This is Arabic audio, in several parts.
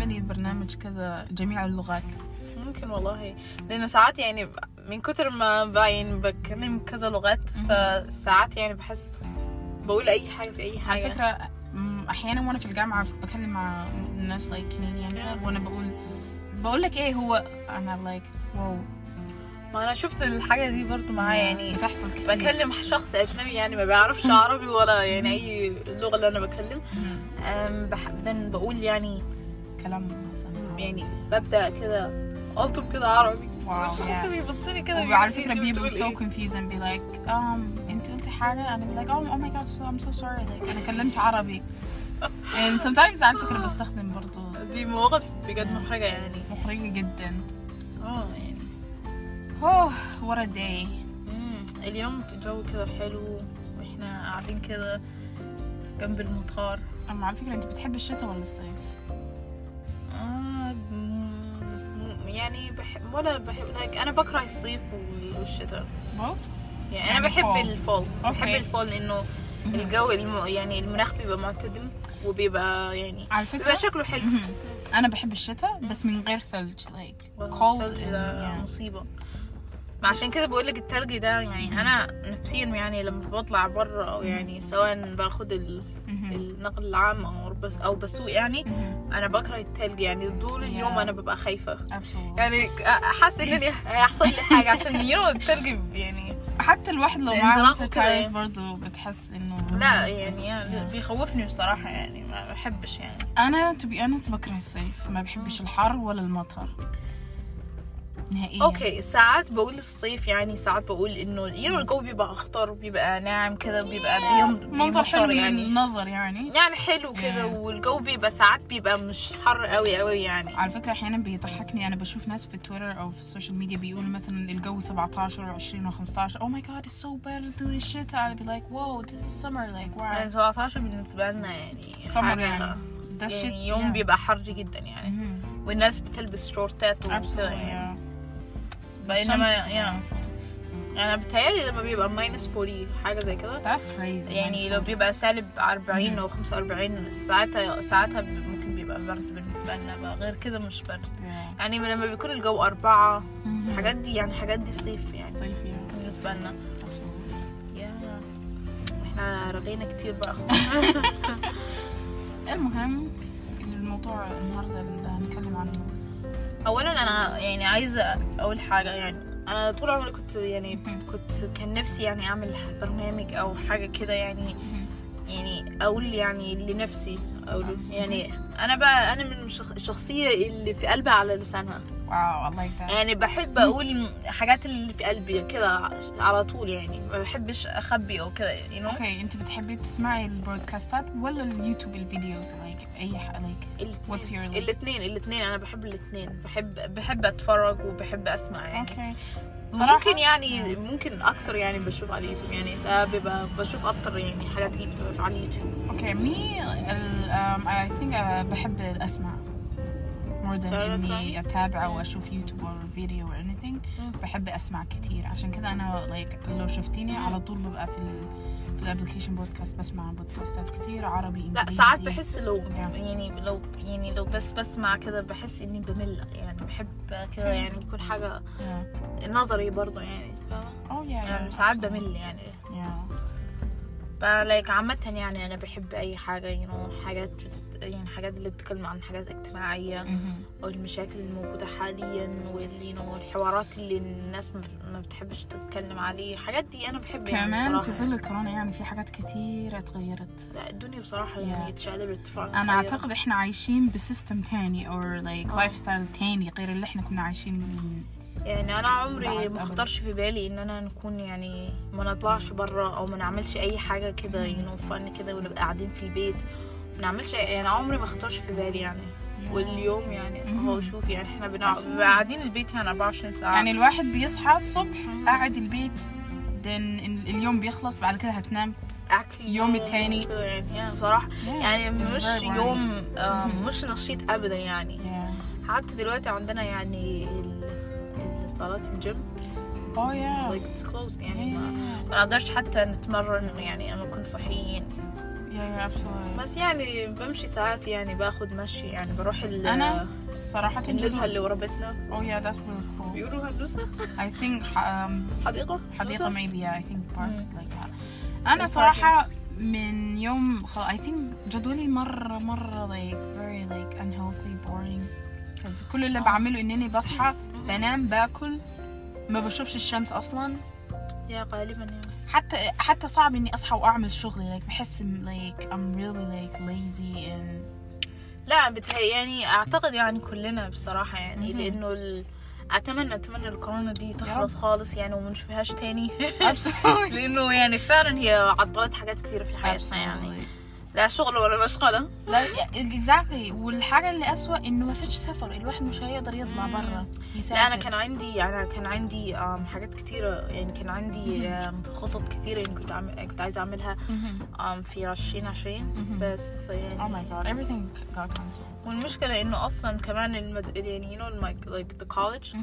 تعملي برنامج كذا جميع اللغات. ممكن والله. لأنه ساعات يعني من كتر ما ب- يعني بتكلم كذا لغات. فساعات يعني بحس بقول أي حاجة في أي على حاجة. فكرة أحيانا وأنا في الجامعة بكلم مع ناس like Canadian Yeah. وأنا بقول بقول لك إيه هو؟ أنا like واو ما أنا شفت الحاجة دي برضو معايا يعني. بتحصل كتير. بكلم شخص أجنبي يعني ما بيعرفش عربي ولا يعني أي اللغة اللي أنا بكلم. بقول يعني كلام مثلا يعني ببدأ كده الطب كده عربي. واو. الشخص yeah. بيبصني كده وعلى لي بيبقوا so إيه؟ confused and be like um أنت قلتي حاجة؟ أنا be like oh, oh my god so I'm so sorry. Like أنا كلمت عربي. And sometimes على فكرة بستخدم برضو دي مواقف بجد محرجة يعني. محرجة جدا. آه يعني. Oh what a day. اليوم الجو كده حلو وإحنا قاعدين كده جنب المطار. أما على فكرة أنت بتحب الشتاء ولا الصيف؟ يعني بحب ولا بحب أنا بكره الصيف وال- والشتاء يعني, أنا يعني بحب. الفول بحب. الفول لأنه الجو الم... يعني المناخ بيبقى معتدل وبيبقى يعني على فكرة بيبقى شكله حلو. أنا بحب الشتاء بس من غير ثلج like cold ده yeah. مصيبة ما عشان كده بقول لك التلج ده يعني أنا نفسيا يعني لما بطلع بره أو يعني سواء باخد. النقل العام أو بس أو بسوق يعني. أنا بكره التلج يعني. طول اليوم. أنا ببقى absolutely. يعني حاسة إن هيحصل لي حاجة عشان يو التلج يعني. حتى الواحد لو معاه وكده. tires برضه بتحس إنه لا يعني, يعني بيخوفني بصراحة يعني. ما بحبش يعني. أنا to be honest بكره الصيف. ما بحبش الحر ولا المطر. نهائيا. أوكي ساعات بقول الصيف يعني ساعات بقول إنه يو الجو بيبقى اخضر بيبقى ناعم كده بيبقى بيوم منظر حلو يعني. للنظر يعني. يعني حلو كده. والجو بيبقى ساعات بيبقى مش حر قوي قوي يعني. على فكرة أحيانا بيضحكني أنا بشوف ناس في تويتر أو في السوشيال ميديا بيقولوا مثلا الجو 17 و20 و15 Oh my god it's so bad ده الشتاء I'd be like whoa this is summer like يعني why 17 بالنسبة لنا يعني Summer يعني. ده shit يعني يوم yeah. بيبقى حر جدا يعني. مهم. والناس بتلبس شورتات وكده يعني. بينما يعني. أنا بتهيألي لما بيبقى ماينس 40 حاجة زي كده. That's crazy. يعني لو بيبقى سالب 40 أو 45 ساعتها ساعتها ممكن بيبقى برد بالنسبة لنا بقى. غير كده مش برد. Yeah. يعني لما بيكون الجو أربعة. الحاجات دي يعني حاجات دي صيف يعني. صيف yeah. بالنسبة لنا. إحنا رغينا كتير بقى. المهم الموضوع النهارده اللي هنتكلم عنه اولا أنا يعني عايزة أقول حاجة يعني أنا طول عمري كنت يعني. كنت كان نفسي يعني أعمل برنامج أو حاجة كده يعني. يعني أقول يعني لنفسي أقول يعني أنا بقى أنا من الشخ- الشخصيه اللي في قلبها على لسانها wow I like that. يعني بحب أقول حاجات اللي في قلبي كده على طول يعني ما بحبش أخبي أو كده يعني you know? أوكي أنت بتحبي تسمعي البودكاستات ولا اليوتيوب ال videos like أي ح- like What's your like- الاثنين الاثنين أنا بحب الاثنين بحب بحب أتفرج وبحب أسمع يعني. أوكي ممكن يعني ممكن أكتر يعني بشوف على اليوتيوب يعني ده بيبقى بشوف أكتر يعني حاجات اللي بتبقى على اليوتيوب. أوكي me I think uh, بحب أسمع. More than إني أتابع أو أشوف يوتيوب أو فيديو or anything. بحب أسمع كتير عشان كده أنا like لو شفتيني. على طول ببقى في ال في ال application podcast بسمع بودكاستات كتير عربي لا إنجليزي ساعات بحس لو. يعني لو يعني لو بس بسمع كده بحس إني بمل يعني بحب كده يعني يكون yeah. نظري برضه يعني yeah, يعني ساعات. بمل يعني yeah. ف like عامة يعني أنا بحب أي حاجة you know حاجات. يعني حاجات اللي بتتكلم عن حاجات اجتماعية مهم. أو المشاكل الموجودة حاليا واللي you know الحوارات اللي الناس ما بتحبش تتكلم عليه الحاجات دي أنا بحب يعني كمان في ظل الكورونا يعني في حاجات كتير اتغيرت لا الدنيا بصراحة. يعني اتشقلبت فعلا أنا اتغيرت. أعتقد إحنا عايشين ب system تاني أو like. lifestyle تاني غير اللي إحنا كنا عايشين من يعني أنا عمري ما. خطرش في بالي إن أنا نكون يعني ما نطلعش بره أو ما نعملش أي حاجة كده يو فن كده ونبقى قاعدين في البيت ما نعملش يعني عمري ما خطرش في بالي يعني. واليوم يعني. هو شوف يعني إحنا قاعدين البيت يعني 24 ساعة. يعني الواحد بيصحى الصبح. قاعد البيت دن اليوم بيخلص بعد كده هتنام. أكل يوم التاني. يعني يعني بصراحة يعني مش. يوم آه،. مش نشيط ابدا يعني. حتى دلوقتي عندنا يعني ال- الصالات الجيم. Like it's closed yeah, يعني ما نقدرش حتى نتمرن يعني لما نكون صحيين. Yeah yeah بس يعني بمشي ساعات يعني باخد مشي يعني بروح ال أنا صراحة النزهة اللي ورا بيتنا. Oh yeah that's really cool. بيقولوا هندسة I think um, حديقة؟ حديقة maybe yeah I think parks مم. like that. أنا. صراحة من يوم خل... I think جدولي مرة مرة like very like unhealthy boring. كل اللي آه. بعمله إنني بصحى بنام باكل ما بشوفش الشمس أصلا. يا غالبا يعني. حتى حتى صعب إني أصحى وأعمل شغلي. Like بحس like I'm really like lazy and لا بتهيأ يعني أعتقد يعني كلنا بصراحة يعني. لأنه ال... أتمنى أتمنى الكورونا دي تخلص. خالص يعني وما نشوفهاش تاني. لأنه يعني فعلا هي عطلت حاجات كثيرة في حياتنا يعني. Absolutely. لا شغل ولا مشغلة لا exactly والحاجة اللي أسوأ إنه ما فيش سفر الواحد مش هيقدر يطلع. برا لا أنا كان عندي أنا كان عندي حاجات كتيرة يعني كان عندي خطط كتيرة يعني كنت عامل كنت عايزة أعملها آم، في 2020 مهم. بس Oh يعني my god, everything got cancelled. والمشكلة إنه أصلا كمان المد... يعني you know like, like the college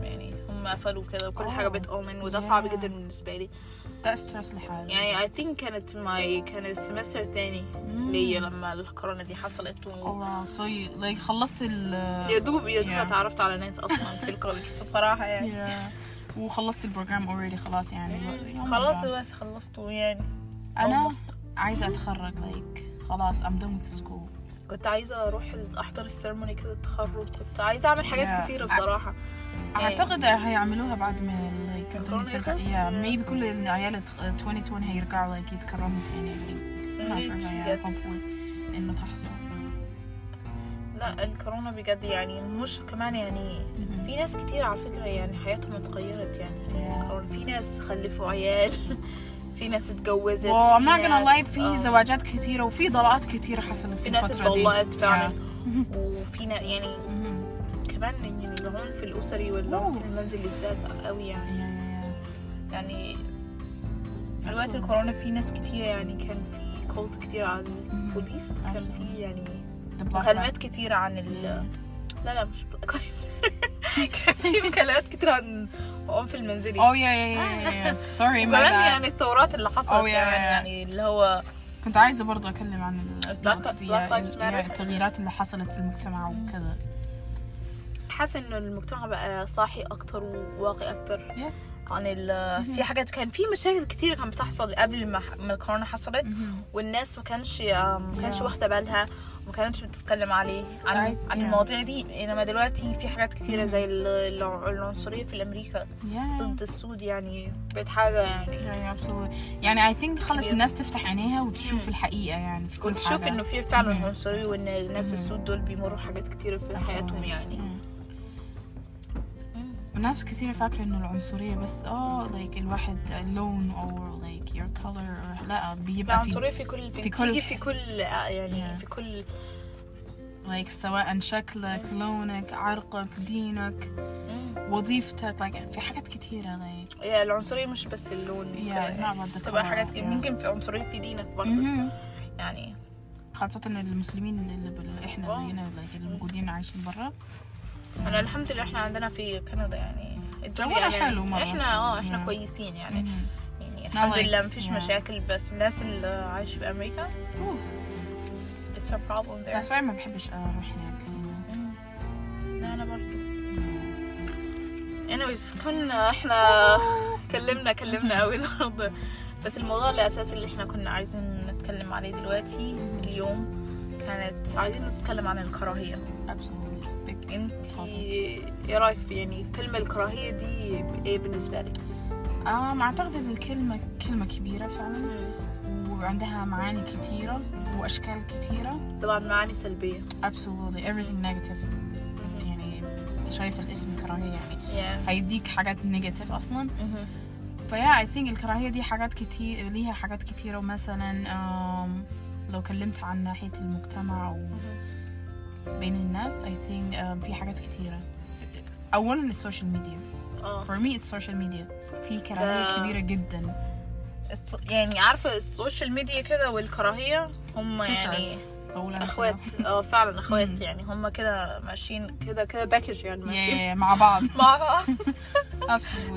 يعني هم قفلوا كده وكل Oh. حاجة بقت اونلاين وده صعب Yeah. جدا بالنسبة لي ده stress لحاله. يعني I think كانت maybe كان ال semester الثاني. ليا لما الكورونا دي حصلت و... So you, like خلصت ال يا دوب يا دوب Yeah. اتعرفت على ناس أصلا في ال college بصراحة يعني yeah. وخلصت ال program already خلاص يعني. خلاص. دلوقتي خلصته يعني almost. عايزة أتخرج like خلاص I'm done with school. كنت عايزة أروح ال- أحضر ال ceremony كده التخرج كنت عايزة أعمل حاجات Yeah. كتيرة بصراحة أعتقد هيعملوها بعد ما Yeah, Yeah. maybe كل العيال 2020 هيرجعوا like يتكرموا تاني. Hopefully إنه تحصل. لا الكورونا بجد يعني مش كمان يعني في ناس كتير على فكرة يعني حياتهم اتغيرت يعني في ناس خلفوا عيال في ناس اتجوزت في not gonna lie في آه. زواجات كتيرة وفي ضلالات كتيرة حصلت في, في ناس. اتطلقت فعلا. وفي يعني. كمان يعني العنف الأسري والعنف أوه. في المنزل ازداد قوي يعني يعني في وقت Absolutely. الكورونا في ناس كتير يعني كان في كولت كتير عن البوليس كان. في يعني مكالمات كتير عن ال لا لا مش. كان في مكالمات كتير عن العنف المنزلي yeah, yeah. Sorry, my وكمان bad. يعني الثورات اللي حصلت Oh, yeah, كمان yeah. يعني اللي هو كنت عايزة برضو أتكلم عن yeah, Matter. التغييرات اللي حصلت في المجتمع وكذا. حاسة إنه المجتمع بقى صاحي أكتر وواقي أكتر Yeah. عن ال في حاجات كان في مشاكل كتير كانت بتحصل قبل ما ما الكورونا حصلت. والناس ما كانش ما كانش. واخدة بالها وما كانتش بتتكلم عليه عن عن. المواضيع دي إنما دلوقتي في حاجات كتيرة. زي ال- الع- العنصرية في أمريكا. ضد السود يعني بقت حاجة يعني. يعني I think خلت. الناس تفتح عينيها وتشوف مم. الحقيقة يعني في كل وتشوف. إنه في فعلا. عنصرية وإن الناس. السود دول بيمروا حاجات كتيرة في حياتهم. يعني Mm. وناس كثير فاكرة إنه العنصرية بس آه like الواحد لون أو like your color or لا بيبقى في العنصريه في كل في, في كل- في كل يعني Yeah. في كل like سواء شكلك لونك عرقك دينك مم. وظيفتك like في حاجات كثيرة like هي العنصرية مش بس اللون yeah تبقى. حاجات yeah. ممكن في عنصرية في دينك برضه مهم. يعني خاصة المسلمين اللي. إحنا. زينا like اللي موجودين عايشين برا أنا الحمد لله إحنا عندنا في كندا يعني الدنيا يعني حلو مرة. إحنا آه إحنا. كويسين يعني مهم. يعني الحمد لله مفيش. مشاكل بس الناس اللي عايشة في أمريكا it's a problem there بس ما بحبش أروح هناك مم. لا أنا برضه anyways كنا إحنا كلمنا كلمنا قوي النهارده بس الموضوع الأساسي اللي إحنا كنا عايزين نتكلم عليه دلوقتي اليوم كانت عايزين نتكلم عن الكراهية absolutely big انت إيه رأيك في يعني كلمة الكراهية دي إيه بالنسبة لك؟ um, أعتقد الكلمة كلمة كبيرة فعلا. وعندها معاني كثيرة وأشكال كثيرة طبعا معاني سلبية. Absolutely. Everything negative. يعني شايفة الاسم كراهية يعني. Yeah. هيديك حاجات نيجاتيف أصلا. مهم. ف yeah I think الكراهية دي حاجات كتير ليها حاجات كتيرة. ومثلا لو كلمت عن ناحية المجتمع وبين الناس I think في حاجات كتيرة. اولا ال social media آه. For me ال social media في كراهية ده- كبيرة جدا. الس- يعني عارفة ال social media كده والكراهية هم Sisters. يعني أخوات. آه فعلا. أخوات. يعني هم كده ماشيين كده كده package يعني ماشيين. مع بعض. مع بعض.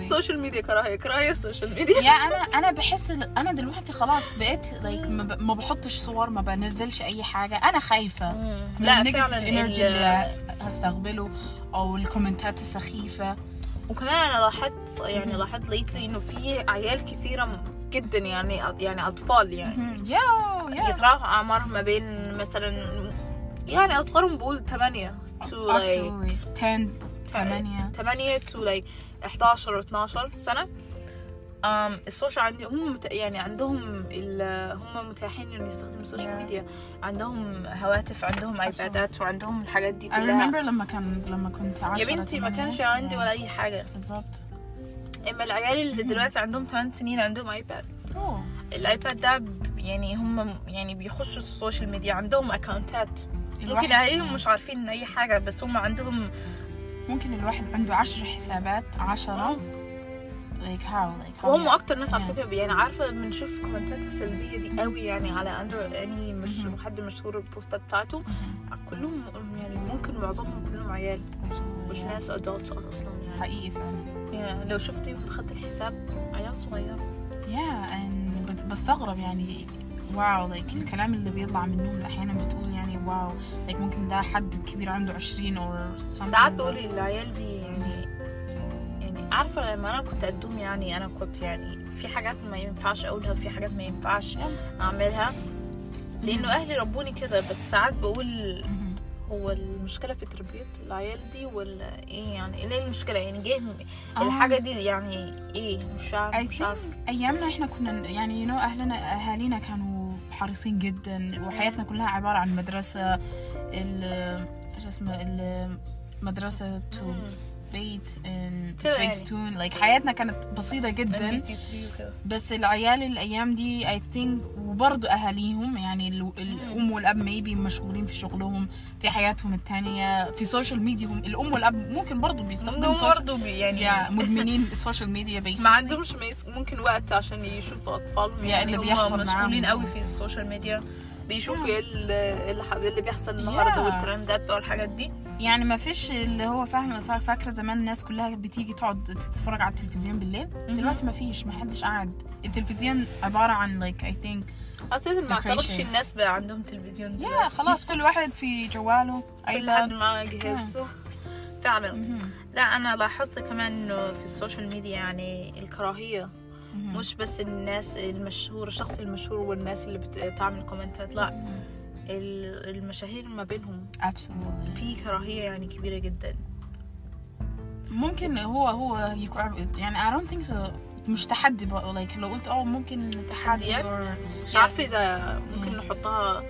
social media كراهية. كراهية ال social media يا أنا أنا بحس أنا دلوقتي خلاص بقيت like ما, بحطش صور ما بنزلش أي حاجة. أنا خايفة من ال negative فعلا energy ال- اللي هستقبله أو الكومنتات السخيفة. وكمان أنا لاحظت يعني. لاحظت lately إنه في عيال كثيرة جدا يعني يعني أطفال يعني. يا يا يتراوح اعمارهم ما بين مثلا يعني أصغرهم بقول 8 to like Absolutely. 10 8 8 to like 11 و 12 سنة. Um, ال social عندي هم مت... يعني عندهم ال... هم متاحين انه يستخدموا ال social. media. عندهم هواتف عندهم ايبادات وعندهم الحاجات دي I كلها. remember لما كان لما كنت 10 يا بنتي ما كانش عندي ولا أي حاجة. بالضبط إما العيال اللي مهم. دلوقتي عندهم 8 سنين عندهم ايباد أوه. الآيباد ده يعني هم يعني بيخشوا ال social media عندهم اكونتات ممكن اهاليهم مش عارفين أي حاجة بس هم عندهم ممكن الواحد عنده 10 حسابات 10 like how? Like how وهم أكتر ناس على Yeah. فكرة يعني عارفة بنشوف كومنتات السلبية دي قوي يعني على under any مش. حد مشهور البوستات بتاعته. كلهم يعني ممكن معظمهم كلهم عيال. مش Yeah. ناس adults أصلا يعني. حقيقي فعلا. يعني لو شفتي خدت الحساب عيال صغيرة. ان بت- بستغرب يعني واو like الكلام اللي بيطلع منهم أحيانا بتقول يعني واو like ممكن ده حد كبير عنده 20 أو ساعات بقول العيال دي يعني يعني عارفة لما أنا كنت قدهم يعني أنا كنت يعني في حاجات ما ينفعش أقولها وفي حاجات ما ينفعش أعملها لأنه أهلي ربوني كده بس ساعات بقول هو المشكلة في تربية العيال دي ولا إيه يعني إيه المشكلة؟ يعني جه الحاجة دي يعني إيه؟ مش عارفة I مش عارفة أيامنا إحنا كنا يعني know أهلنا أهالينا كانوا حريصين جدا وحياتنا كلها عبارة عن مدرسة ال إيش اسمه المدرسة. بيت سبيس يعني. تون like حياتنا كانت بسيطة جدا. MBC3 وكده. بس العيال الأيام دي I think وبرضه أهاليهم يعني ال- الأم والأب maybe مشغولين في شغلهم في حياتهم التانية في social media هم الأم والأب ممكن برضه بيستخدموا برضه يعني يا مدمنين ال social media بس ما عندهمش ممكن وقت عشان يشوفوا أطفالهم. يعني اللي بيحصل مشغولين. قوي في ال social media Yeah. إيه اللي, بيحصل النهارده Yeah. والترندات والحاجات دي يعني ما فيش اللي هو فاهم فا- فاكرة زمان الناس كلها بتيجي تقعد تتفرج على التلفزيون بالليل دلوقتي ما فيش ما حدش قاعد التلفزيون عبارة عن like I think أساسا ما اعتقدش. الناس بقى عندهم تلفزيون يا. خلاص كل واحد في جواله كل حد معاه جهاز فعلا. لا أنا لاحظت كمان إنه في ال social media يعني الكراهية. مش بس الناس المشهور الشخص المشهور والناس اللي بتعمل كومنتات لا. المشاهير ما بينهم. Absolutely. في كراهية يعني كبيرة جدا. ممكن هو هو يكون يعني I don't think so. مش تحدي بقى like لو قلت آه ممكن تحدي مش عارفة إذا ممكن. نحطها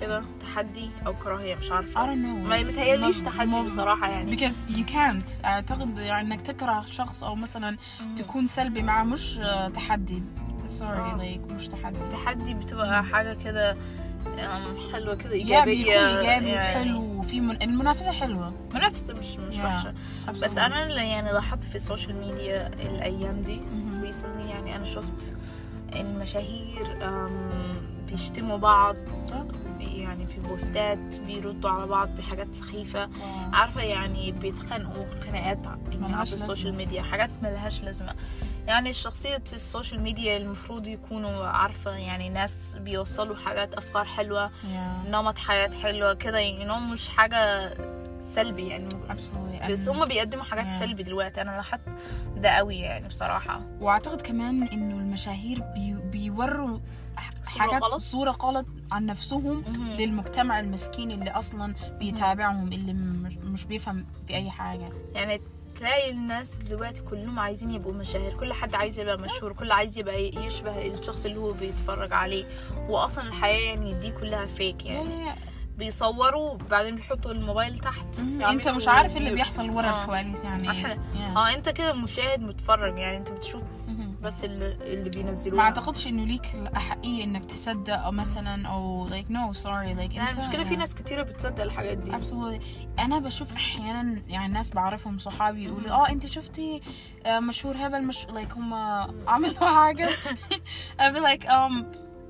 كده تحدي أو كراهية مش I عارفه don't know. ما متهيأليش ما- تحدي بصراحة يعني. Because you can't. أعتقد يعني إنك تكره شخص أو مثلا تكون سلبي معه مش آه، تحدي. Sorry آه. like مش تحدي. التحدي بتبقى حاجة كده حلوة كده إيجابية. إيجابي يعني. وحلو وفي من... المنافسة حلوة. منافسة مش مش Yeah. وحشة. بس Absolutely. أنا اللي يعني لاحظت في ال social media الأيام دي مهم. recently يعني أنا شفت المشاهير بيشتموا بعض. يعني في بوستات بيردوا على بعض بحاجات سخيفة wow. عارفة يعني بيتخانقوا خناقات يعني على ال social. media حاجات ملهاش لازمة يعني شخصية ال social media المفروض يكونوا عارفة يعني ناس بيوصلوا حاجات أفكار حلوة Yeah. نمط حياة حلوة كده يعني مش حاجة سلبي يعني Absolutely. بس هم بيقدموا حاجات Yeah. سلبي دلوقتي أنا لاحظت ده قوي يعني بصراحة وأعتقد كمان إنه المشاهير بي... بيوروا حاجات غلط؟ صورة غلط عن نفسهم مهم. للمجتمع المسكين اللي أصلا بيتابعهم اللي مش, بيفهم في أي حاجة يعني تلاقي الناس دلوقتي كلهم عايزين يبقوا مشاهير كل حد عايز يبقى مشهور كل عايز يبقى يشبه الشخص اللي هو بيتفرج عليه واصلا الحياة يعني دي كلها فيك يعني يعني بيصوروا بعدين بيحطوا الموبايل تحت أنت يعملوا مش عارف اللي. بيحصل ورا آه. الكواليس يعني. Yeah. آه أنت كده مشاهد متفرج يعني أنت بتشوف. بس اللي, اللي بينزلوه. ما اعتقدش انه ليك الاحقيه انك تصدق أو مثلا أو like no sorry like يعني انت المشكلة في ناس كتيرة بتصدق الحاجات دي. Absolutely. أنا بشوف أحيانا يعني ناس بعرفهم صحابي يقولوا آه أنت شفتي آه، مشهور هبل مش like هم عملوا حاجة. I'll be like um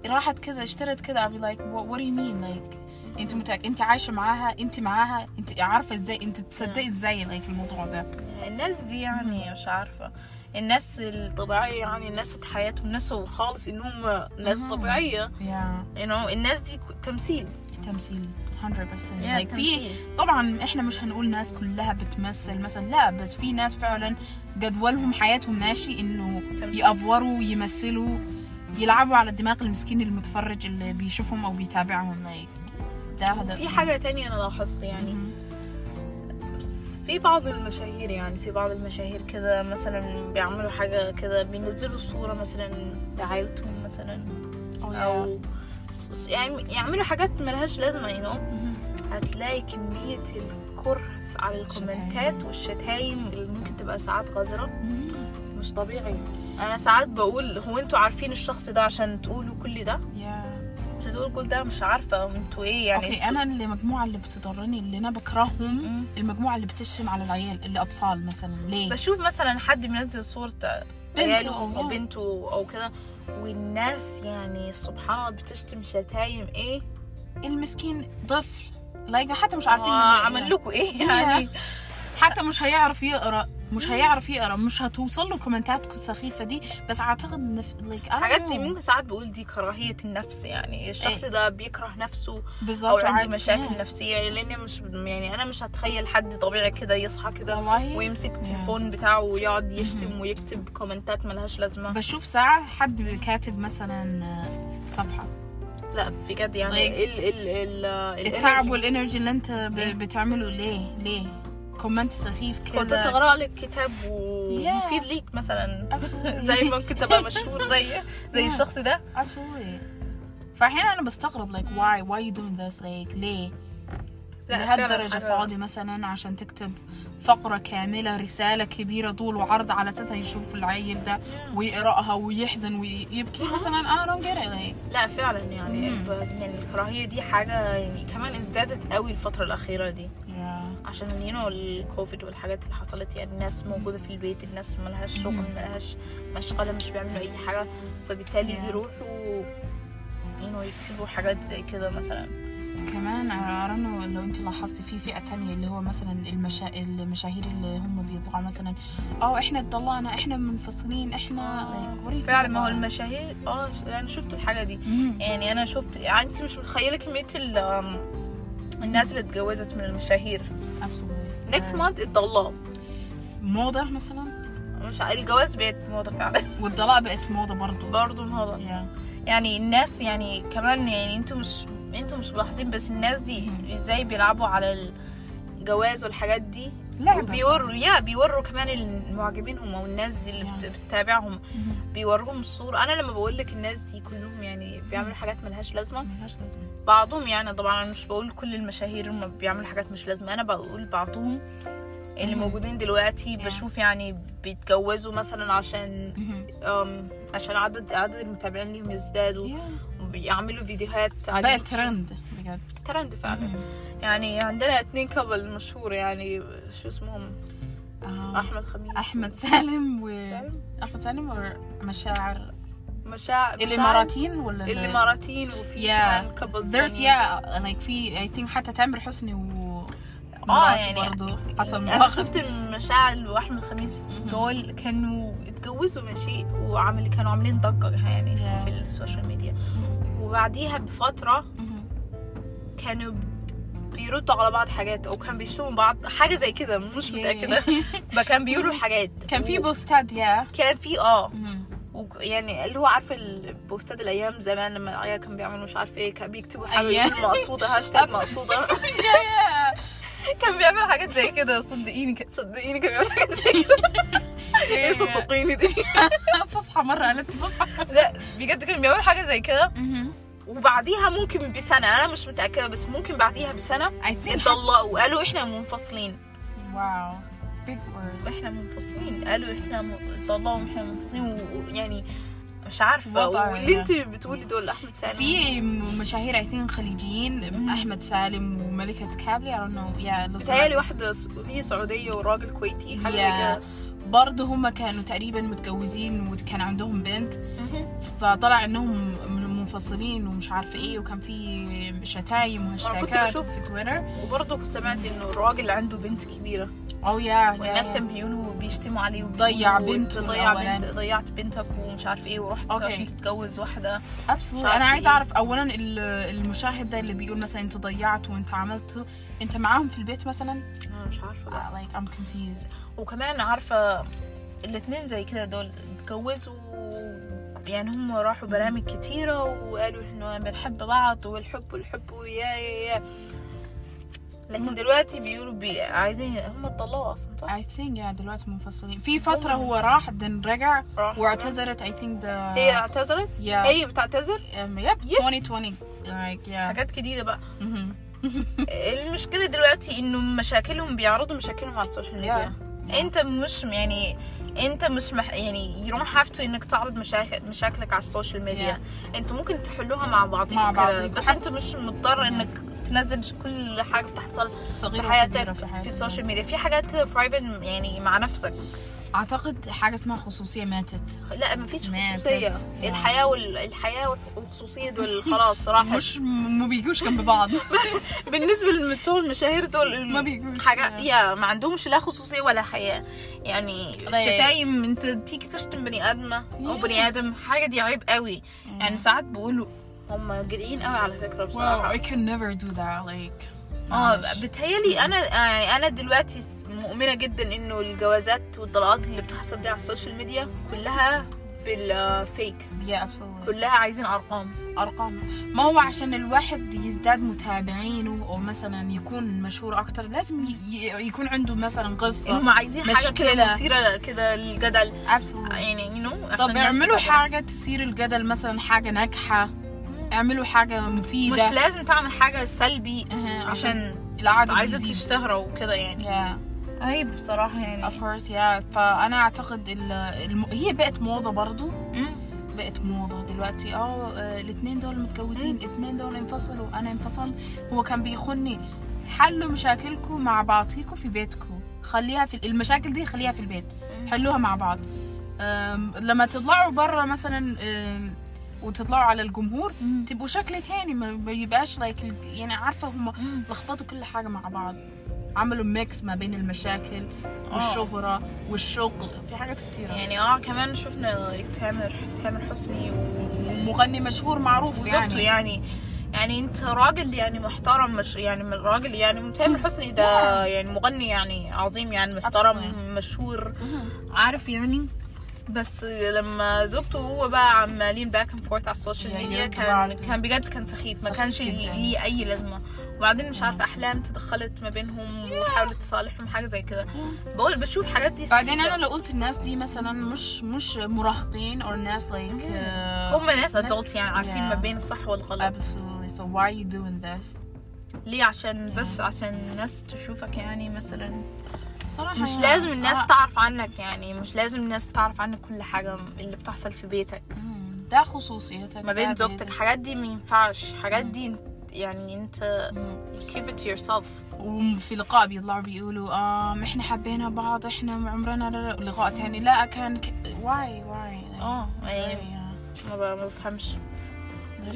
راحت كذا اشترت I'll be like what, what do you mean like أنت متأك... أنت عايشة معاها؟ أنت معاها؟ أنت عارفة إزاي؟ أنت تصدقي إزاي like الموضوع ده? الناس دي يعني مش عارفة. الناس الطبيعية يعني الناس حياتهم ناس خالص إنهم ناس مهم. طبيعية يا you know الناس دي تمثيل تمثيل 100% Yeah, like في. طبعا إحنا مش هنقول ناس كلها بتمثل مثلا لا بس في ناس فعلا جدولهم حياتهم ماشي إنه. يأفوروا يمثلوا يلعبوا على الدماغ المسكين المتفرج اللي بيشوفهم أو بيتابعهم like ده هذا في حاجة تانية أنا لاحظت يعني مهم. في بعض المشاهير يعني في بعض المشاهير كده مثلا بيعملوا حاجة كده بينزلوا صورة مثلا لعائلتهم مثلا Oh. أو يعني يعملوا حاجات ملهاش لازمة you know مهم. هتلاقي كمية الكره على الكومنتات والشتايم اللي ممكن تبقى ساعات قذرة مهم. مش طبيعي أنا ساعات بقول هو أنتوا عارفين الشخص ده عشان تقولوا كل ده Yeah. تقولوا كل ده مش عارفة أنتوا إيه يعني okay أنا المجموعه اللي بتضرني اللي أنا بكرههم مم. المجموعة اللي بتشتم على العيال اللي اطفال مثلا ليه؟ بشوف مثلا حد منزل صورة عياله أو yeah. بنته أو كده والناس يعني سبحان الله بتشتم شتايم إيه؟ المسكين طفل like حتى مش عارفين إنه- عمل لكم إيه يعني؟ حتى مش هيعرف يقرأ. مش هيعرف يقرا مش هتوصل له كومنتاتكم السخيفة دي. بس أعتقد إن like الحاجات دي ممكن ساعات بقول دي كراهية النفس يعني. الشخص ده بيكره نفسه أو بالظبط عنده وعاد- مشاكل yeah. نفسية. لاني مش يعني أنا مش هتخيل حد طبيعي كده يصحى كده ويمسك التليفون بتاعه ويقعد يشتم ويكتب كومنتات ملهاش لازمة. بشوف ساعة حد كاتب مثلا صفحة. لا بجد يعني ال ال ال التعب. وال energy اللي أنت إيه. بتعمله ليه؟ ليه؟ comment سخيف كنت كده تقرأ لك كتاب ومفيد ليك مثلا. زي ما ممكن تبقى مشهور زي زي. الشخص ده. فاحيانا أنا بستغرب like why why you doing this? Like ليه؟ حاجة- فاضي مثلا عشان تكتب فقرة كاملة رسالة كبيرة طول وعرض على أساسها يشوف العيل ده ويقرأها ويحزن ويبكي مثلا. Get it like. لا فعلا يعني. ب- يعني الكراهية دي حاجة يعني كمان ازدادت قوي الفترة الأخيرة دي. عشان يو الكوفيد والحاجات اللي حصلت يعني الناس موجودة في البيت الناس ملهاش شغل. ملهاش مشغلة مش بيعملوا أي حاجة فبالتالي. بيروحوا you يكتبوا حاجات زي كده مثلا كمان أرانو لو انت لاحظتي في فئة تانية اللي هو مثلا المشا... المشاهير اللي هم بيطلعوا مثلا آه إحنا اتطلقنا إحنا منفصلين إحنا فعلا ما هو? المشاهير آه أنا شفت الحاجة دي مم. يعني أنا شفت يعني أنت مش متخيلة كمية الناس اللي اتجوزت من المشاهير. next month اتطلقوا موضة مثلا؟ مش الجواز بقت موضة فعلا. والطلاق بقت موضة برضو. برضه موضة. Yeah. يعني الناس يعني كمان يعني أنتوا مش أنتوا مش ملاحظين بس الناس دي إزاي بيلعبوا على الجواز والحاجات دي لعبة بيوروا يا بيوروا كمان المعجبينهم أو الناس اللي بتتابعهم. بيوروهم الصورة أنا لما بقول لك الناس دي كلهم يعني بيعملوا حاجات ملهاش لازمة ملهاش لازمة بعضهم يعني طبعا أنا مش بقول كل المشاهير هم بيعملوا حاجات مش لازمة أنا بقول بعضهم اللي. موجودين دلوقتي. بشوف يعني بيتجوزوا مثلا عشان عشان عدد عدد المتابعين ليهم يزدادوا Yeah. بيعملوا فيديوهات بقت. ترند بجد ترند فعلا. يعني عندنا اتنين couple مشهور يعني شو اسمهم آه. أحمد خميس أحمد سالم و سالم؟ أحمد سالم ومشاعر مشاعر الاماراتيين ولا ال- الاماراتيين وفي Yeah. couple there's yeah like في I think حتى تامر حسني و آه يعني برضو حصل أنا مواقف شفت مشاعل واحمد خميس. دول كانوا اتجوزوا من شيء وعمل كانوا عاملين ضجة يعني Yeah. في السوشيال ميديا وبعديها بفترة. كانوا بيردوا على بعض حاجات أو كانوا بيشتموا بعض حاجة زي كده مش. متأكدة. ما كان بيقولوا حاجات. كان في posts ات يا كان في آه. يعني اللي هو عارفه ال posts ات الأيام زمان لما العيال كانوا بيعملوا مش عارف إيه كان بيكتبوا حاجة مقصودة هاشتاج مقصودة. كان بيعمل حاجات زي كده صدقيني صدقيني كان بيعمل حاجات زي كده. إيه صدقيني دي؟ فصحى مرة قلبت فصحى. لا بجد كان بيعمل حاجة زي كده. وبعديها ممكن بسنة أنا مش متأكدة بس ممكن بعديها بسنة. اتطلقوا قالوا إحنا منفصلين. واو big word. إحنا منفصلين. قالوا إحنا م- اتطلقوا إحنا منفصلين ويعني مش عارفة. واللي. انت بتقولي دول أحمد سالم. في مشاهير I think خليجيين. أحمد سالم وملكة كابلي. Know. Yeah لو بتهيألي س- هي سعودية وراجل كويتي يا كده. برضه هم كانوا تقريبا متجوزين وكان عندهم بنت. فطلع إنهم منفصلين ومش عارفة إيه وكان في شتايم وهاشتاجات في تويتر وبرضه سمعت إنه الراجل عنده بنت كبيرة. أو يا والناس كان بيقولوا بيشتموا عليه ضيع بنته ضيع. بنت ضيعت بنتك ومش عارف إيه ورحت okay. عشان تتجوز واحدة. ابسولوت مش أنا عايزة إيه. أعرف اولا ال- المشاهد ده اللي بيقول مثلا انت ضيعت وانت عملت أنت معاهم في البيت مثلا؟ أنا مش عارفة. like I'm confused. وكمان عارفة الاتنين زي كده دول اتجوزوا يعني هم راحوا برامج كتيرة وقالوا انه بنحب بعض والحب والحب ويا يا يا لكن دلوقتي بيقولوا بي... عايزين هم اتطلقوا أصلا صح؟ I think yeah دلوقتي منفصلين في فترة هو راح then رجع واعتذرت I think the هي اعتذرت؟ yeah هي بتعتذر؟ um, yep 2020 like yeah حاجات جديدة بقى Mhm. المشكلة دلوقتي إنه مشاكلهم بيعرضوا مشاكلهم على السوشيال ميديا Yeah. أنت مش يعني انت مش مح... يعني you don't have to انك تعرض مشاكل مشاكلك على السوشيال ميديا. انت ممكن تحلوها مع بعضيكم مع كده، بعضيكم. بس انت مش مضطر انك تنزل كل حاجة بتحصل صغيرة في حياتك في حياتك. في السوشيال ميديا. في حاجات كده private يعني مع نفسك. أعتقد حاجة اسمها خصوصية ماتت. لا ما فيش ما خصوصيه. الحياة وال... الحياة والخصوصية دول خلاص راحت. مش ما بيجوش جنب بعض. بالنسبة لبتوع المشاهير دول ما بيجوش. حاجة يا. ما عندهمش لا خصوصية ولا حياة. يعني شتايم انت تيجي تشتم بني آدمة أو. بني آدم حاجة دي عيب قوي. يعني ساعات بيقولوا هم جريئين قوي على فكرة wow بصراحة I can never do that like. آه. بتهيألي أنا يعني أنا دلوقتي مؤمنة جدا إنه الجوازات والطلاقات اللي بتحصل دي على السوشيال ميديا كلها بال fake. Yeah absolutely. كلها عايزين أرقام. أرقام. ما هو عشان الواحد يزداد متابعينه أو مثلا يكون مشهور أكتر لازم يكون عنده مثلا قصة هم عايزين حاجة كده مشكلة. مثيرة كده للجدل absolutely. يعني you know طب اعملوا حاجة تثير الجدل مثلا حاجة ناجحة. اعملوا حاجة مش مفيده لازم تعمل حاجة سلبي عشان العدد عايزة يزيد. تشتهر وكده يعني. Yeah. عيب بصراحة يعني. Of course yeah. فأنا أعتقد ال- الم... هي بقت موضة برضو. مم. بقت موضة دلوقتي. آه الاثنين دول متجوزين الاثنين دول انفصلوا. أنا انفصلت. هو كان بيخوني حلوا مشاكلكم مع بعضيكم في بيتكم. خليها في المشاكل دي خليها في البيت. حلوها مع بعض. لما تطلعوا برا مثلا وتطلعوا على الجمهور. تبقوا شكل تاني. ما بيبقاش like يعني عارفة هم. لخبطوا كل حاجة مع بعض. عملوا mix ما بين المشاكل والشهرة والشغل. في حاجات كتيرة. يعني آه كمان شفنا تامر تامر حسني و- مغني مشهور معروف وزوجته يعني. يعني. يعني انت راجل يعني محترم مش يعني من راجل يعني تامر حسني ده يعني مغني يعني عظيم يعني محترم Absolutely. مشهور. عارف يعني. بس لما زوجته وهو بقى عمالين back and forth على السوشيال Yeah, ميديا كان. كان بجد كان سخيف. ما كانش. ليه أي لازمة. وبعدين مش عارفة أحلام تدخلت ما بينهم وحاولت تصالحهم حاجة زي كده بقول بشوف حاجات دي بعدين. أنا لو قلت الناس دي مثلا مش مش مراهقين or ناس like uh, هم ناس ناس- adult يعني عارفين Yeah. ما بين الصح والغلط absolutely so why are you doing this ليه عشان بس عشان الناس تشوفك يعني مثلا صراحة مش يعني- لازم الناس آه. تعرف عنك يعني مش لازم الناس تعرف عنك كل حاجة اللي بتحصل في بيتك. ده خصوصيتك ما بين زوجتك بيتك. حاجات دي ما ينفعش حاجات دي يعني انت keep it to yourself. وفي لقاء بيطلعوا بيقولوا آه إحنا حبينا بعض إحنا عمرنا لقاء تاني. لا كان ك... why why آه يعني ما بفهمش.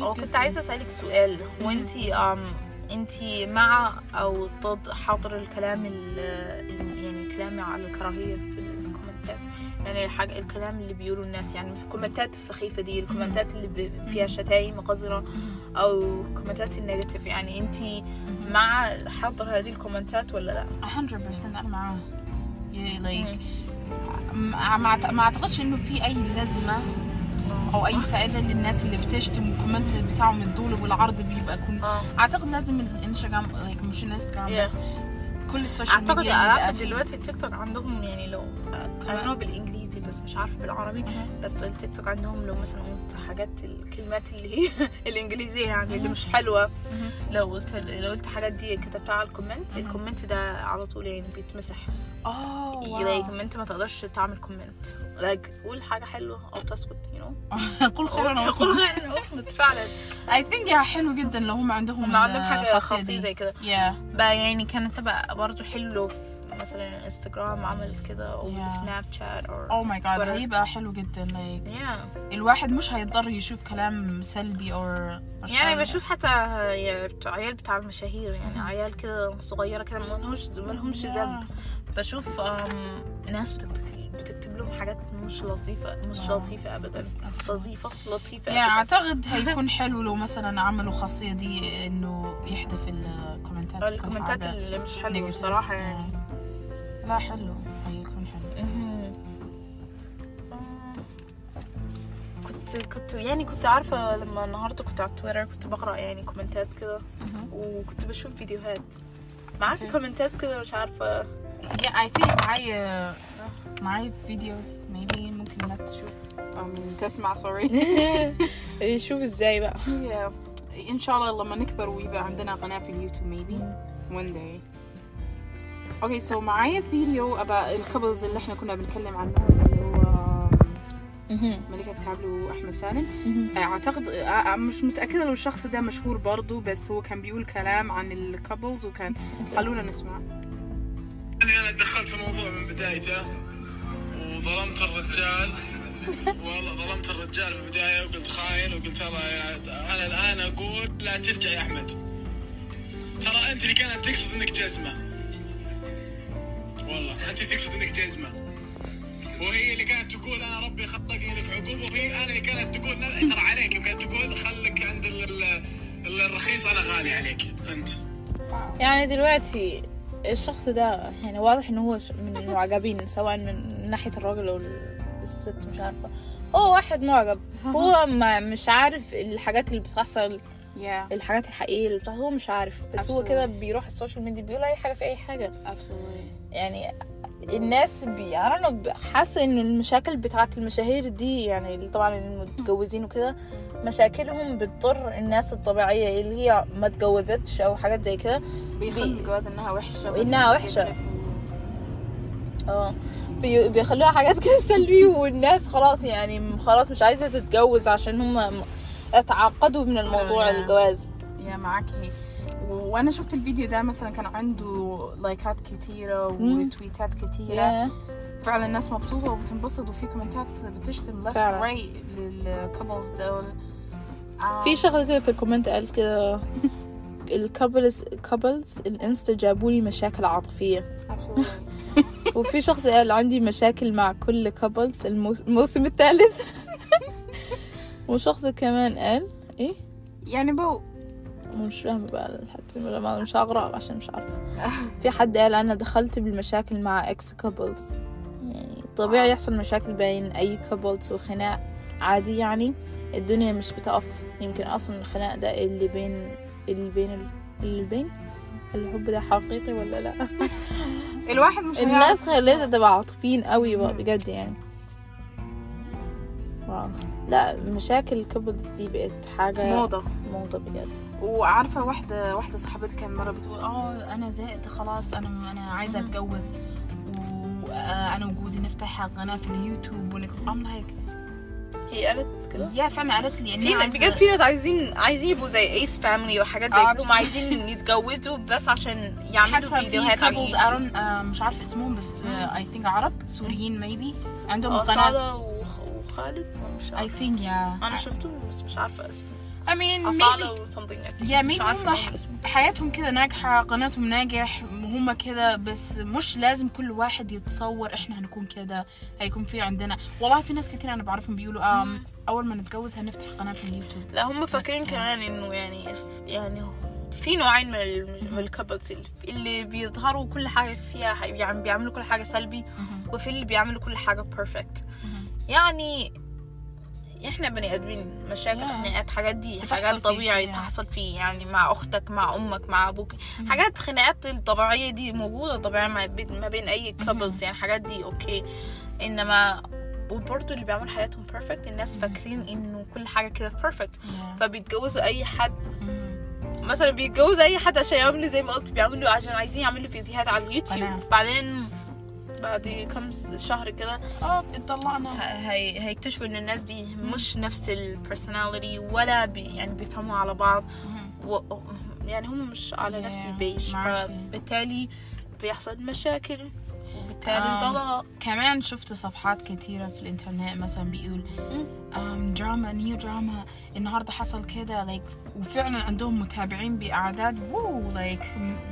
آه كنت عايزة أسألك سؤال. هو انتي آم انتي مع أو ضد حظر الكلام ال ال- يعني الكلام على الكراهية في ال comments ات؟ يعني الحاجة الكلام اللي بيقولوا الناس يعني مثل ال comments ات السخيفة دي ال comments ات اللي فيها شتايم قذرة أو comments ات ال negative يعني أنتي مع حظر هذه ال comments ات ولا لا؟ 100% أنا معاه. yeah, like ما أعتقدش إنه في أي لازمة أو أي فائدة للناس اللي بتشتم وال comment بتاعهم الطول والعرض بيبقى يكون آه. أعتقد لازم الإنستغرام like مش الإنستغرام Yeah. بس كل السوشيال أعتقد ميديا بقى فيه. دلوقتي التيك توك عندهم يعني لو كانوا بالإنجليزي بس مش عارفة بالعربي. بس التيك توك عندهم لو مثلا قلت حاجات الكلمات اللي هي الإنجليزية يعني اللي مش حلوة. لو قلت لو قلت حاجات دي كتبتها على ال comment. ال comment ده على طول يعني بيتمسح آه like. انت ما تقدرش تعمل comment like قول حاجة حلوة أو تسكت you know قل خير أنا قول أو اصمت خير اصمت فعلا I think yeah حلو جدا لو هم عندهم هم عندهم حاجة خاصية. زي كده يا بقى يعني كانت تبقى برضه حلو لو مثلا انستغرام عمل كده أو Yeah. سناب شات أو أو my God. هيبقى حلو جدا like yeah. الواحد مش هيضطر يشوف كلام سلبي أو يعني. بشوف حتى يعني عيال بتاع المشاهير يعني عيال كده صغيرة كده ملهمش ملهمش ذنب بشوف أم، ناس بتكتب بتكتب لهم حاجات مش لطيفة مش آه. لطيفة أبدا لطيفة لطيفة يعني. أعتقد هيكون حلو لو مثلا عملوا خاصية دي إنه يحذف الكومنتات الكومنتات اللي مش negative. بصراحة يعني لا حلو. هيكون حلو. كنت كنت يعني كنت عارفة لما النهاردة كنت على تويتر كنت بقرأ يعني كومنتات كده وكنت بشوف فيديوهات. معاك. كومنتات كده؟ مش عارفة. Yeah I think معي معي videos maybe ممكن الناس تشوف. تسمع sorry. شوف إزاي بقى. Yeah. إن شاء الله لما نكبر ويبقى عندنا قناة في اليوتيوب maybe. one day. okay so معايا فيديو about ال couples اللي إحنا كنا بنتكلم عنهم اللي هو ملكة كابلي واحمد سالم. أعتقد آه، آه، مش متأكدة لو الشخص ده مشهور برضو بس هو كان بيقول كلام عن ال couples وكان خلونا نسمع. يعني أنا دخلت في الموضوع من بدايته وظلمت الرجال. والله ظلمت الرجال في البدايه وقلت خاين وقلت ترى يا- أنا الآن أقول لا ترجع يا أحمد. ترى أنت اللي كانت تقصد إنك جزمة. والله. أنت تقصد إنك جزمه وهي اللي كانت تقول أنا ربي خلقني لك عقوبه وهي أنا اللي كانت تقول ترى عليك كانت تقول خليك عند ال- ال- الرخيص أنا غالي عليك. أنت. يعني دلوقتي الشخص ده يعني واضح إنه هو من المعجبين سواء من ناحية الراجل أو الست مش عارفة. هو واحد معجب. هو ما مش عارف الحاجات اللي بتحصل yeah. الحاجات الحقيقية اللي بتحصل هو مش عارف. بس هو Absolutely. كده بيروح ال social media بيقول أي حاجة في أي حاجة. Absolutely. يعني الناس بي أنا حاسة ان المشاكل بتاعت المشاهير دي يعني اللي طبعا المتجوزين وكده مشاكلهم بتضر الناس الطبيعية اللي هي ما اتجوزتش أو حاجات زي كده. بيخلي بي- الجواز إنها وحشة إنها وحشة. آه. بي- بيخلوها حاجات كده سلبي والناس خلاص يعني خلاص مش عايزة تتجوز عشان هم اتعقدوا من الموضوع آه. الجواز. yeah معاكي. وأنا شفت الفيديو ده مثلا كان عنده لايكات كتيرة وريتويتات كتيرة. yeah. فعلا الناس مبسوطة وبتنبسط وفي كومنتات بتشتم left. right لل couples دول. آه، في شخص كده في ال comment قال كده ال couples couples الانستا جابوا لي مشاكل عاطفية. وفي شخص قال عندي مشاكل مع كل couples الموسم الثالث. وشخص كمان قال إيه؟ يعني بو مش فاهمة بقى حتى ما- مش هقرأ عشان مش عارفة. في حد قال أنا دخلت بالمشاكل مع ex couples يعني طبيعي يحصل مشاكل بين أي couples وخناق عادي يعني. الدنيا مش بتقف. يمكن أصلا الخناق ده اللي بين اللي بين اللي بين الحب ده حقيقي ولا لأ؟ الواحد مش الناس خليتها تبقى عاطفيين قوي بقى بجد يعني. wow لا مشاكل ال couples دي بقت حاجة موضة. موضة بجد. وعارفة واحدة واحدة صاحبتي كانت مرة بتقول آه أنا زهقت خلاص أنا أنا عايزة أتجوز وأنا وجوزي نفتح قناة في اليوتيوب ونك um like هي قالت كده؟ يا فعلا قالت لي في انها بجد في ناس عايزين عايزين يبقوا زي ايس فاميلي وحاجات زي آه، كده عايزين يتجوزوا بس عشان يعملوا حتى في فيديوهات على كابلز ارون آه، مش عارفة اسمهم بس اي ثينك عرب سوريين ميبي عندهم آه قناة. وخالد. مش اي عارفة ثينك يا أنا شفتهم بس مش عارفة اسمه. I mean أصالة maybe something مش maybe عارفة هم. حياتهم كده ناجحة قناتهم ناجح هم كده بس مش لازم كل واحد يتصور إحنا هنكون كده هيكون في عندنا. والله في ناس كتير أنا بعرفهم بيقولوا um أول ما نتجوز هنفتح قناة في اليوتيوب. لا هم فاكرين كمان إنه يعني اس- يعني في نوعين من ال- من ال couples اللي بيظهروا كل حاجة فيها يعني بيعملوا كل حاجة سلبي وفي اللي بيعملوا كل حاجة perfect يعني إحنا بني آدمين مشاكل Yeah. خناقات حاجات دي حاجات طبيعي yeah. تحصل فيه يعني مع أختك مع أمك مع أبوك. حاجات خناقات الطبيعية دي موجودة طبيعي ما بين ما بين أي couples يعني حاجات دي okay. إنما وبرضه اللي بيعملوا حياتهم perfect الناس فاكرين إنه كل حاجة كده perfect فبيتجوزوا أي حد. مثلا بيتجوزوا أي حد عشان يعملوا زي ما قلت بيعملوا عشان عايزين يعملوا فيديوهات على اليوتيوب. بعدين بعد كم شهر كده آه اتطلقنا هي هيكتشفوا إن الناس دي مش نفس ال personality ولا بي يعني بيفهموا على بعض. و... يعني هم مش على نفس ال page. فبالتالي بيحصل مشاكل. وبالتالي. طلاق كمان شفت صفحات كثيرة في الإنترنت مثلا بيقول drama new drama النهاردة حصل كده like وفعلا عندهم متابعين بأعداد wow like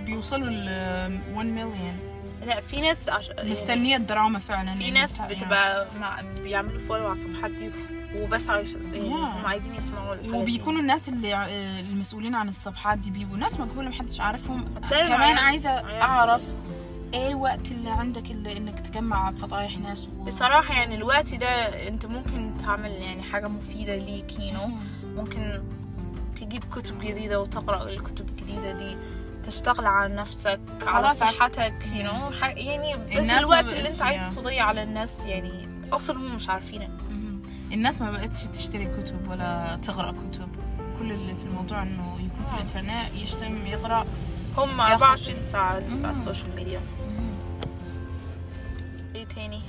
بيوصلوا ل 1 مليون لا في ناس عش... يعني مستنية الدراما فعلا في يعني ناس بتبقى مع... بيعملوا follow على الصفحات دي وبس عايش... يعني. هم عايزين يسمعوا. وبيكونوا الناس اللي المسؤولين عن الصفحات دي بيبقوا ناس مجهولة محدش عارفهم. كمان عيال أعرف إيه وقت اللي عندك اللي إنك تجمع فضايح ناس و... بصراحة يعني الوقت ده أنت ممكن تعمل يعني حاجة مفيدة ليك you know. ممكن تجيب كتب جديدة وتقرأ الكتب الجديدة دي. تشتغل على نفسك على عاد- صحتك you know ح- يعني بس الوقت اللي انت عايز. تضيع على الناس يعني أصلا هم مش عارفينه مهم. الناس ما بقتش تشتري كتب ولا تقرأ كتب. كل اللي في الموضوع إنه يكون في الإنترنت يشتم يقرأ هم ياخد- 24 ساعة مم. على ال social media. إيه تاني؟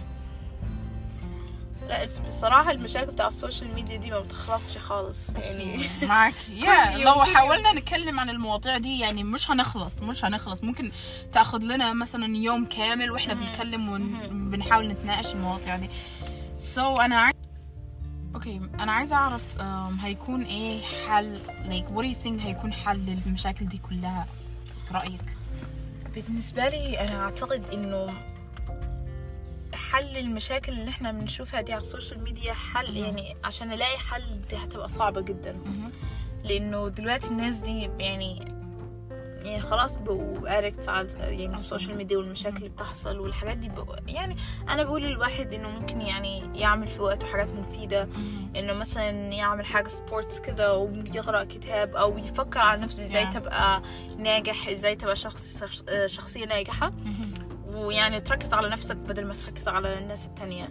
لا بس بصراحة المشاكل بتاع ال social media دي ما بتخلصش خالص يعني معك yeah لو. حاولنا نتكلم عن المواضيع دي يعني مش هنخلص مش هنخلص ممكن تاخذ لنا مثلا يوم كامل وإحنا. بنتكلم. وبنحاول نتناقش المواضيع دي so so, أنا عايز okay أنا عايزة أعرف um, هيكون إيه حل like what do you think هيكون حل للمشاكل دي كلها رأيك بالنسبة لي أنا أعتقد إنه حل المشاكل اللي إحنا بنشوفها دي على ال social media حل يعني عشان نلاقي حل دي هتبقى صعبة جدا. لأنه دلوقتي الناس دي يعني يعني خلاص بقوا addicts على يعني ال social media والمشاكل اللي بتحصل والحاجات دي بقوا يعني أنا بقول للواحد إنه ممكن يعني يعمل في وقته حاجات مفيدة. إنه مثلا يعمل حاجة sports كده ويقرأ كتاب أو يفكر على نفسه إزاي. تبقى ناجح إزاي تبقى شخص شخص- شخصية ناجحة. ويعني تركز على نفسك بدل ما تركز على الناس التانية.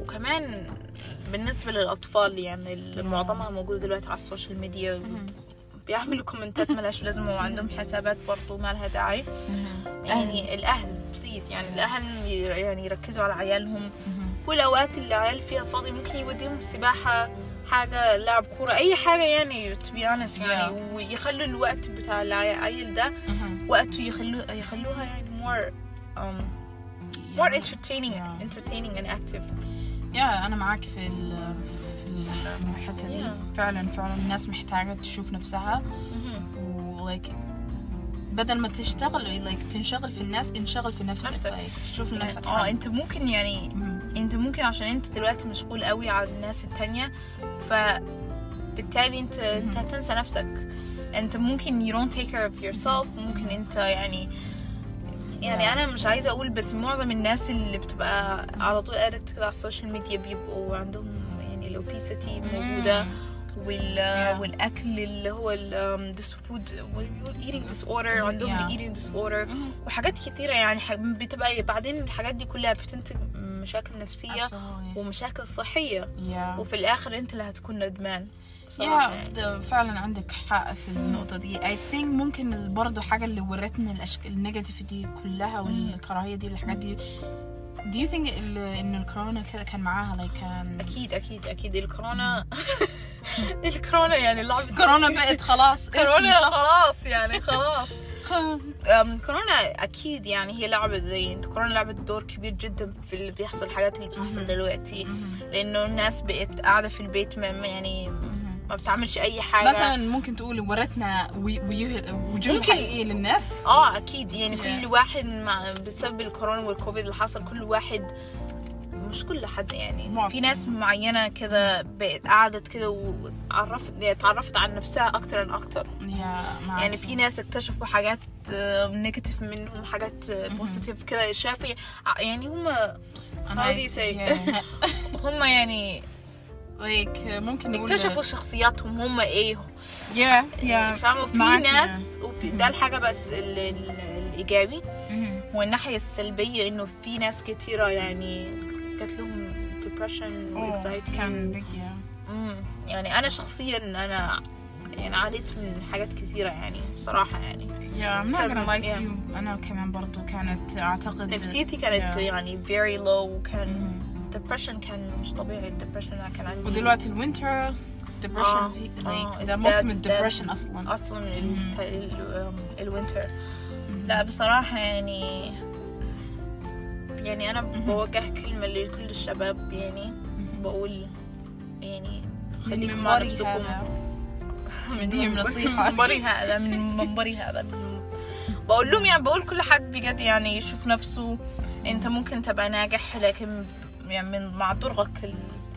وكمان بالنسبة للأطفال يعني اللي معظمها موجودة دلوقتي على ال social media بيعملوا كومنتات ملهاش لازمة وعندهم حسابات برضو ما لها داعي يعني الأهل بليز يعني الأهل يعني يركزوا على عيالهم. والأوقات اللي العيال فيها فاضي ممكن يوديهم سباحة حاجة لعب كورة أي حاجة يعني honest يعني ويخلوا الوقت بتاع العيل ده وقته يخلوه يخلوها يعني more um, more entertaining Yeah. entertaining and active. يا أنا معاك في ال- في الحته دي. Yeah. فعلا فعلا الناس محتاجة تشوف نفسها. و like بدل ما تشتغل like تنشغل في الناس انشغل في نفسك, نفسك. like شوف لنفسك آه. أنت ممكن يعني مهم. أنت ممكن عشان أنت دلوقتي مشغول قوي على الناس التانية فبالتالي أنت أنت هتنسى نفسك. أنت ممكن you don't take care of yourself. ممكن أنت يعني يعني أنا مش عايزة أقول بس معظم الناس اللي بتبقى على طول addicted كده على ال social media بيبقوا عندهم يعني ال obesity موجودة وال Yeah. والأكل اللي هو ال this food eating disorder عندهم Yeah. eating disorder مهم. وحاجات كثيرة يعني بتبقى بعدين الحاجات دي كلها بتنتج مشاكل نفسية Absolutely. ومشاكل صحية Yeah. وفي الآخر أنت اللي هتكون ندمان بصراحة يا يعني. فعلا عندك حق في النقطة دي I think ممكن برضو حاجة اللي ورتنا الأشكال النيجاتيفيتي كلها والكراهية دي والحاجات دي Do you think إن الكورونا كده كان معاها like كان أكيد أكيد أكيد الكورونا الكورونا يعني لعبة كورونا بقت خلاص كورونا. خلاص يعني خلاص كورونا أكيد يعني هي لعبت زي كورونا لعبت دور كبير جدا في اللي بيحصل الحاجات اللي بتحصل دلوقتي. لأنه الناس بقت قاعدة في البيت يعني. ما بتعملش أي حاجة مثلا ممكن تقول ورتنا وجوه ممكن. حقيقي للناس آه أكيد يعني. كل واحد مع بسبب الكورونا والكوفيد اللي حصل كل واحد مش كل حد يعني معظم. في ناس معينة كده بقت قعدت كده وعرفت يعني تعرفت عن نفسها أكتر أكتر yeah معك. يعني في ناس اكتشفوا حاجات negative منهم حاجات positive كده شافوا يعني هم say? yeah. هم يعني like ممكن نقول اكتشفوا شخصياتهم هم إيه. yeah yeah فاهمة في معاك ناس يعني. وفي ده الحاجة بس ال- ال- الإيجابي. مهم. والناحية السلبية إنه في ناس كتيرة يعني جات لهم depression و أوه، anxiety. كان مم. يعني أنا شخصيا أنا يعني عانيت من حاجات كتيرة يعني بصراحة يعني. yeah gonna lie to you. أنا كمان برضو كانت أعتقد نفسيتي كانت Yeah. يعني very low وكان depression كان مش طبيعي. ال depression كان عندي ودلوقتي ال winter depression آه، زي- آه، ده موسم ازداد. الدبريشن أصلا. أصلا ال- ال- الوينتر لا بصراحة يعني يعني أنا بوجه كلمة لكل الشباب يعني بقول يعني خليكم مع نفسكم. من دي نصيحة. منبري هذا من منبري هذا. بقول لهم يعني بقول كل حد بجد يعني يشوف نفسه. أنت ممكن تبقى ناجح لكن يعني من مع طرقك ال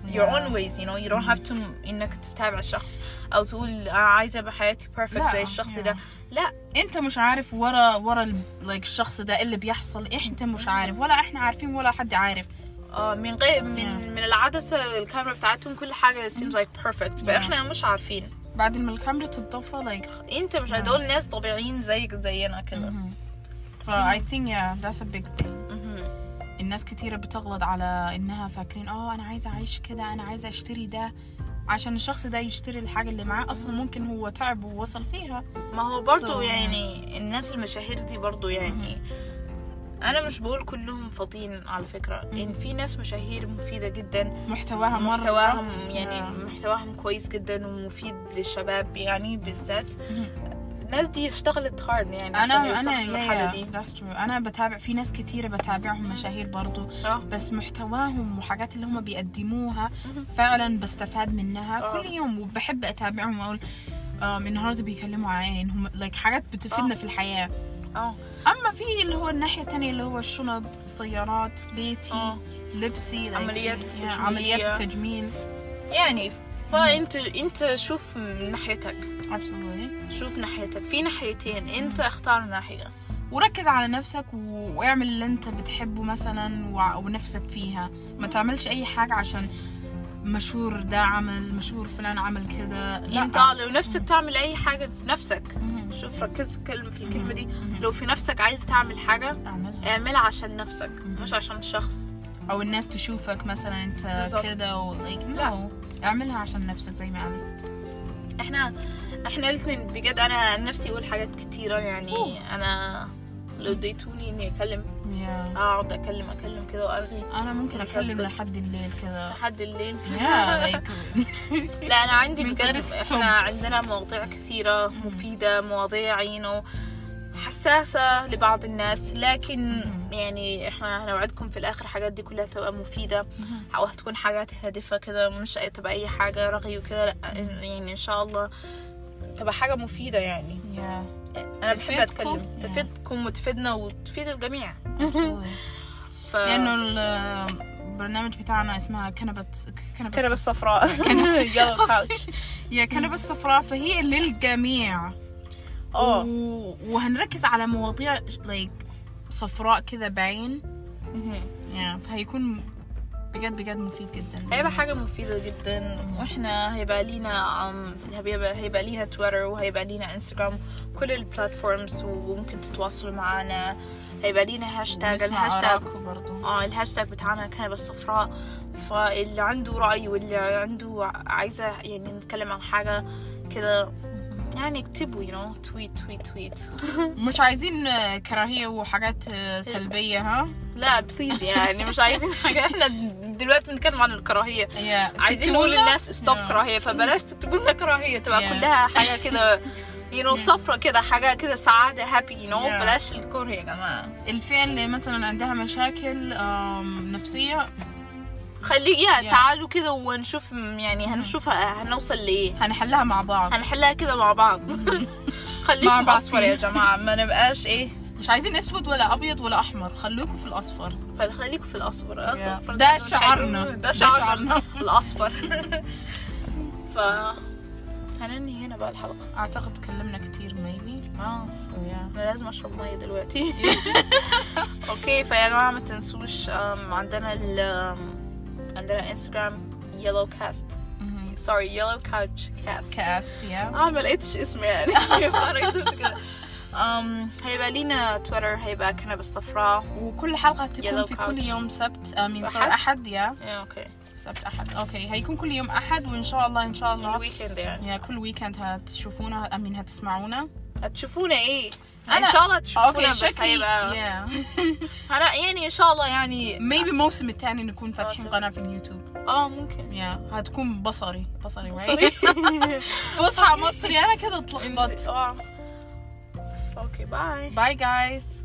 your own ways you know you don't have to إنك تتابع شخص أو تقول أنا عايزة ابقى حياتي perfect لا، زي الشخص yeah. ده لا. أنت مش عارف ورا ورا ال- like الشخص ده إيه اللي بيحصل أنت مش عارف ولا إحنا عارفين ولا حد عارف. آه من غير من Yeah. من العدسة الكاميرا بتاعتهم كل حاجة seems like perfect Yeah. فاحنا مش عارفين. بعد ما الكاميرا تتطفى like أنت مش دول ناس طبيعيين زيك زينا كده. ف I think yeah that's a big thing. الناس كتيرة بتغلط على إنها فاكرين آه أنا عايزة أعيش كده أنا عايزة أشتري ده. عشان الشخص ده يشتري الحاجة اللي معاه أصلا ممكن هو تعب ووصل فيها. ما هو برضو So- يعني الناس المشاهير دي برضو يعني أنا مش بقول كلهم فاضيين على فكرة. يعني في ناس مشاهير مفيدة جدا. محتواها مرة. محتواهم يعني Yeah. محتواهم كويس جدا ومفيد للشباب يعني بالذات. الناس دي اشتغلت هارد يعني أنا أنا دي true. أنا بتابع في ناس كتيرة بتابعهم مشاهير برضو آه بس محتواهم وحاجات اللي هم بيقدموها فعلا بستفاد منها آه. كل يوم وبحب أتابعهم وأقول آه النهارده بيكلموا إيه هم like حاجات بتفيدنا آه. في الحياة آه أما في اللي هو الناحية التانية اللي هو الشنط السيارات بيتي آه. لبسي عمليات yeah, التجميلية. عمليات التجميل يعني فانت أنت شوف من ناحيتك absolutely. شوف ناحيتك في ناحيتين انت اختار ناحية. وركز على نفسك و- واعمل اللي انت بتحبه مثلا وع- ونفسك فيها. ما تعملش أي حاجة عشان مشهور ده عمل مشهور فلان عمل كده. لا. انت لو نفسك تعمل أي حاجة في نفسك. شوف ركز كلمة في الكلمة دي. لو في نفسك عايز تعمل حاجة اعملها. اعملها عشان نفسك مش عشان شخص. أو الناس تشوفك مثلا انت. كده و لا. اعملها عشان نفسك زي ما قلت. إحنا إحنا الاثنين بجد أنا نفسي أقول حاجات كتيرة يعني أوه. أنا لو اديتوني اني اكلم yeah. اقعد اكلم اكلم كده وارغي أنا ممكن اكلم. لحد الليل كده لحد الليل yeah لا أنا عندي بجد. إحنا عندنا مواضيع كثيرة مفيدة مواضيع ينو حساسة لبعض الناس لكن. يعني إحنا هنوعدكم في الآخر حاجات دي كلها تبقى مفيدة أو هتكون حاجات هادفة كده مش تبقى أي حاجة رغي وكده لأ يعني إن شاء الله تبقى حاجة مفيدة يعني. Yeah. أنا بحب. أتكلم. Yeah. تفيدكم وتفيدنا وتفيد الجميع. ف لأنه البرنامج بتاعنا اسمها كنبة كنبة كنبة الصف- الصفراء. كاوتش يا كنبة الصفراء. فهي للجميع. آه. و... وهنركز على مواضيع like صفراء كده باين. yeah. فهيكون بجد بجد مفيد جدا. هيبقى حاجة مفيدة جدا. وإحنا هيبقى لينا عم هيبقى, هيبقى لينا تويتر وهيبقى لينا انستغرام كل ال platforms وممكن تتواصلوا معنا. هيبقى لينا هاشتاج الهاشتاج آه الهاشتاج بتاعنا كنبة الصفراء فاللي عنده رأي واللي عنده عايزة يعني نتكلم عن حاجة كده يعني اكتبوا you know. tweet tweet tweet مش عايزين آه، كراهية وحاجات آه، سلبية ها؟ لا please يعني مش عايزين حاجة. إحنا دلوقتي بنتكلم عن الكراهية. هي عايزين نقول؟ للناس stop Yeah. كراهية. فبلاش تكتبوا لنا كراهية. تبقى Yeah. كلها حاجة كده you know صفرة كده حاجة كده سعادة you know. Yeah. بلاش الكره يا جماعة. الفئة اللي مثلا عندها مشاكل نفسية. خلي يا Yeah. تعالوا كده ونشوف يعني هنشوف هنوصل لإيه. هنحلها مع بعض. هنحلها كده مع بعض. خليكم أصفر يا جماعة. ما نبقاش إيه مش عايزين أسود ولا أبيض ولا أحمر خلوكم في الأصفر. فخليكم في الأصفر الأصفر. ده. شعارنا. ده شعارنا. الأصفر. ف هننهي هنا بقى الحلقة. أعتقد تكلمنا كتير maybe آه. أنا لازم أشرب مية دلوقتي. okay فيا جماعة ما تنسوش عندنا ال عندنا انستغرام Yellow Cast sorry Yellow Couch Cast Cast yeah آه ما لقيتش اسم يعني. فانا كتبت كده. هيبقى لينا تويتر هيبقى كنبة الصفراء وكل حلقة تكون في كل. يوم سبت I mean أحد؟ sorry أحد yeah. okay سبت أحد okay هيكون كل يوم أحد وإن شاء الله إن شاء الله. ال weekend يعني. yeah كل weekend هتشوفونا I mean هتسمعونا. هتشوفونا إيه؟ أنا- إن شاء الله هتشوفونا okay بس شكلي هيبقى yeah. أنا يعني إن شاء الله يعني maybe الموسم الثاني نكون فاتحين. قناة في اليوتيوب. آه ممكن. yeah هتكون بصري بصري sorry فصحى مصري أنا كده اتلخبطت. آه okay okay bye bye guys